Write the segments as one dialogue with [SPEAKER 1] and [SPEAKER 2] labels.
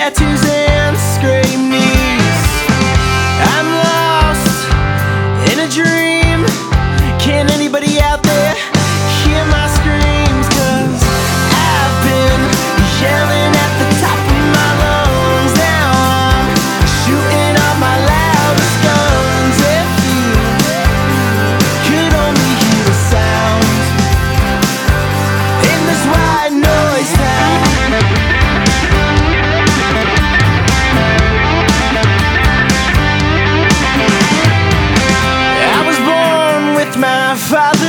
[SPEAKER 1] tattoos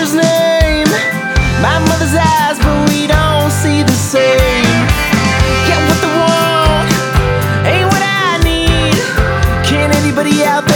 [SPEAKER 1] mother's name, my mother's eyes, but we don't see the same. Get what they want, ain't what I need. Can anybody out